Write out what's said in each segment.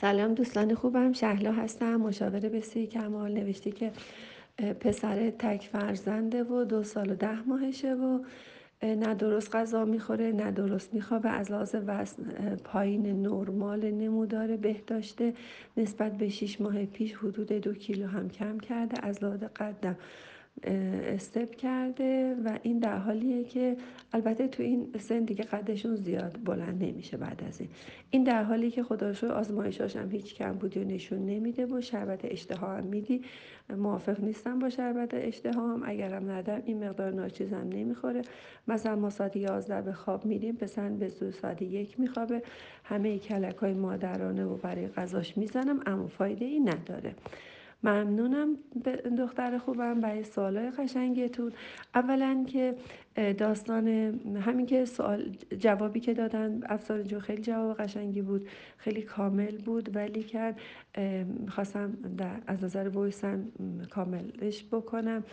سلام دوستان خوبم شهلا هستم مشاور بسیاری کمال نوشته که پسر تک فرزنده و دو سال و ده ماهشه و نه درست غذا می‌خوره نه درست میخوابه از لحاظ وزن پایین نرمال نمودار بهداشته نسبت به 6 ماه پیش حدود دو کیلو هم کم کرده از لحاظ قدم. استپ کرده و این در حالیه که البته تو این سن دیگه قدشون زیاد بلند نمیشه بعد از این. این در حالی که خدا رو آزمایشاش هم هیچ کم بودی و نشون نمیده و شربت اشتها هم میدی. موافق نیستم با شربت اشتها هم. اگرم ندم این مقدار ناچیز هم نمی‌خوره. مثلا ما ساعت 11 به خواب میریم پسر به زود ساعت یک میخوابه. همه کلک های مادرانه و برای غذاش می‌زنم اما فایده ای نداره. ممنونم دختر خوبم برای سوالای قشنگتون. اولا که داستان همین که سوال جوابی که دادن افسار جو خیلی جواب قشنگی بود خیلی کامل بود ولی که خواستم از نظر ویسم کاملش بکنم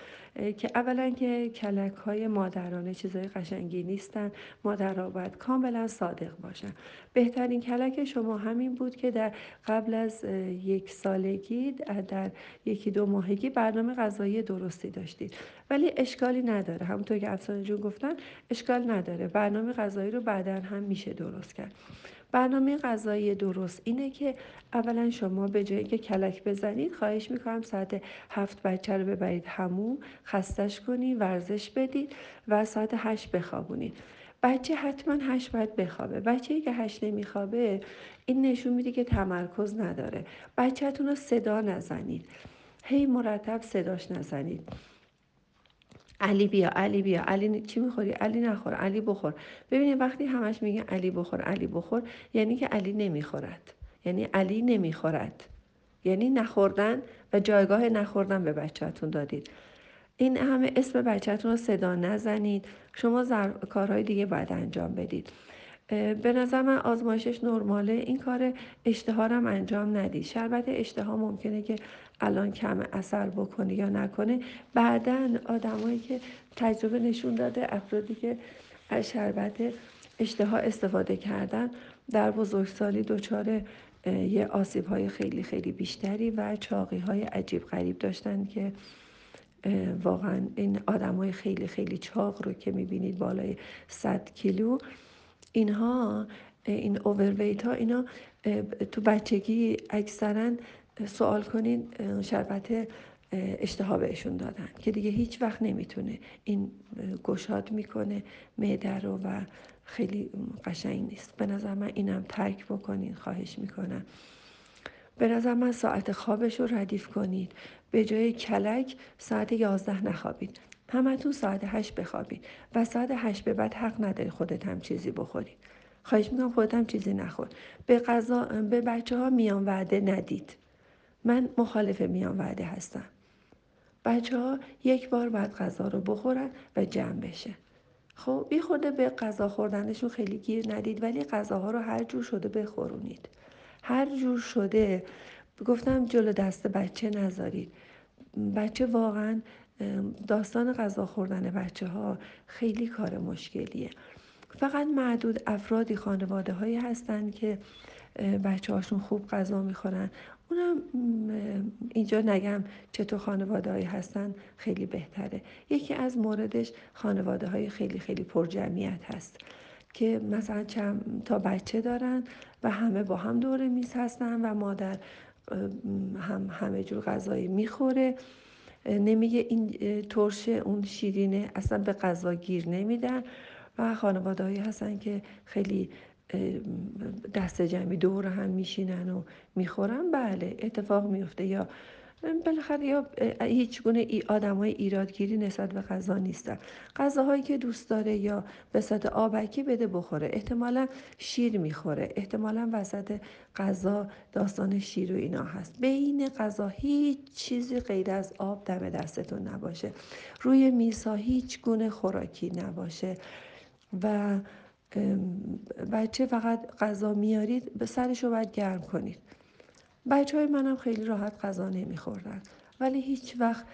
که اولا که کلک های مادرانه چیزای قشنگی نیستن مادرها باید کاملا صادق باشن. بهترین کلک شما همین بود که در قبل از یک سالگی در یکی دو ماهگی برنامه غذایی درستی داشتید. ولی اشکالی نداره. همونطور که افسانه جون گفتن اشکال نداره. برنامه غذایی رو بعدا هم میشه درست کرد. برنامه غذایی درست اینه که اولا شما به جایی که کلک بزنید خواهش می‌کنم ساعت هفت بچه رو ببرید همون خستش کنید ورزش بدید و ساعت هشت بخوابونید. بچه حتما هشت باید بخوابه. بچه ای که هشت نمیخوابه این نشون میده که تمرکز نداره. بچهتون رو صدا نزنید. هی مرتب صداش نزنید. علی بیا علی بیا. علی چی می‌خوری؟ علی نخور علی بخور. ببینید وقتی همش میگه علی بخور علی بخور یعنی که علی نمی‌خورد. یعنی علی نمی‌خورد. یعنی نخوردن و جایگاه نخوردن به بچهتون دادید. این همه اسم بچهتون رو صدا نزنید. شما کارهای دیگه باید انجام بدید. به نظر من آزمایشش نرماله. این کار اشتهارم انجام ندید شربت اشتها ممکنه که الان کم اثر بکنه یا نکنه. بعدا آدمایی که تجربه نشون داده افرادی که از شربت اشتها استفاده کردن در بزرگسالی دچار یه آسیب های خیلی خیلی بیشتری و چاقی های عجیب غریب داشتن که واقعا این آدم های خیلی خیلی چاق رو که می‌بینید بالای 100 کیلو اینها این اوورویت ها اینا تو بچگی اکثرا سوال کنین شربت اشتها بهشون دادن که دیگه هیچ وقت نمی‌تونه این گشاد می‌کنه معده رو و خیلی قشنگ نیست. به نظر من اینم ترک بکنین خواهش می‌کنم. به نظر من ساعت خوابش رو ردیف کنید. به جای کلک ساعت یازده نخوابید. همتون ساعت هشت بخوابید و ساعت هشت به بعد حق نداری خودت هم چیزی بخوری خواهش می‌کنم خودت هم چیزی نخور. به غذا به بچه ها میان وعده ندید. من مخالف میان وعده هستم. بچه ها یک بار باید غذا رو بخورن و جمع بشه. خب بی خورده به غذا خوردنشون خیلی گیر ندید ولی غذاها رو هر جور شده بخورونید. هر جور شده. گفتم جلو دست بچه نذارید. بچه واقعا داستان غذا خوردن بچه ها خیلی کار مشکلیه. فقط معدود افرادی خانواده هایی هستن که بچه هاشون خوب غذا می‌خورن. اونم اینجا نگم چطور خانواده هایی هستن خیلی بهتره. یکی از موردش خانواده های خیلی خیلی پرجمعیت هست. که مثلا چند تا بچه دارن و همه با هم دور میز هستن و مادر هم همه جور غذایی می‌خوره. نمیگه این ترشه اون شیرینه اصلا به غذا گیر نمیدن. و خانواده هایی هستن که خیلی دست جمعی دور هم میشینن و می‌خورن. بله اتفاق میفته. یا بالاخره یا هیچ گونه ای آدم های ایرادگیری نسبت به غذا نیستن. غذاهایی که دوست داره یا صورت آبکی بده بخوره. احتمالا شیر می‌خوره. احتمالا وسط غذا داستان شیر و اینا هست. بین غذا هیچ چیزی غیر از آب دم دستتون نباشه. روی میزها هیچ گونه خوراکی نباشه. و بچه فقط غذا میارید به سرش رو باید گرم کنید. بچه های منم خیلی راحت غذا نمیخوردن. ولی هیچ وقت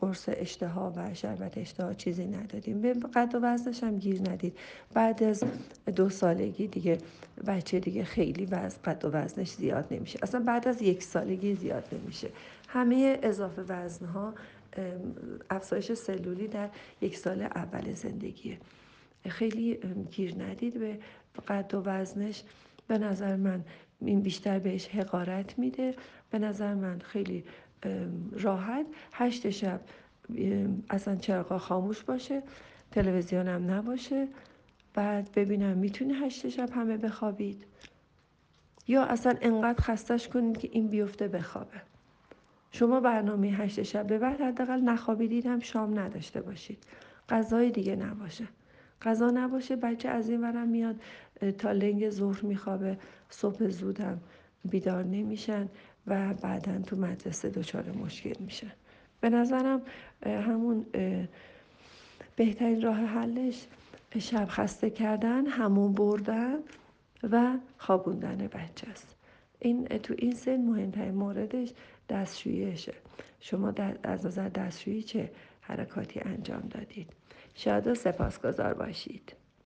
قرص اشتها و شربت اشتها چیزی ندادیم. به قد و وزنش هم گیر ندید. بعد از دو سالگی دیگه بچه دیگه خیلی وزن قد و وزنش زیاد نمیشه. اصلا بعد از یک سالگی زیاد نمیشه. همه اضافه وزنها افزایش سلولی در یک سال اول زندگیه. خیلی گیر ندید. به قد و وزنش به نظر من این بیشتر بهش حقارت میده. به نظر من خیلی راحت. هشت شب اصلا چراغا خاموش باشه تلویزیونم نباشه. بعد ببینم می‌تونی هشت شب همه بخوابید؟ یا اصلا انقدر خستش کنید که این بیفته بخوابه؟ شما برنامه هشت شب به بعد حداقل نخوابیدید هم شام نداشته باشید. غذای دیگه نباشه. غذا نباشه بچه از این ورم میاد تا لنگ ظهر میخوابه صبح زودم بیدار نمیشن و بعدا تو مدرسه دچار مشکل میشن. به نظرم همون بهترین راه حلش شب خسته کردن همون بردن و خوابوندن بچه است. این تو این سن مهمترین موردش دستشوییشه. شما از نظر دستشویی چه حرکاتی انجام دادید؟ شاید و سپاسگزار باشید.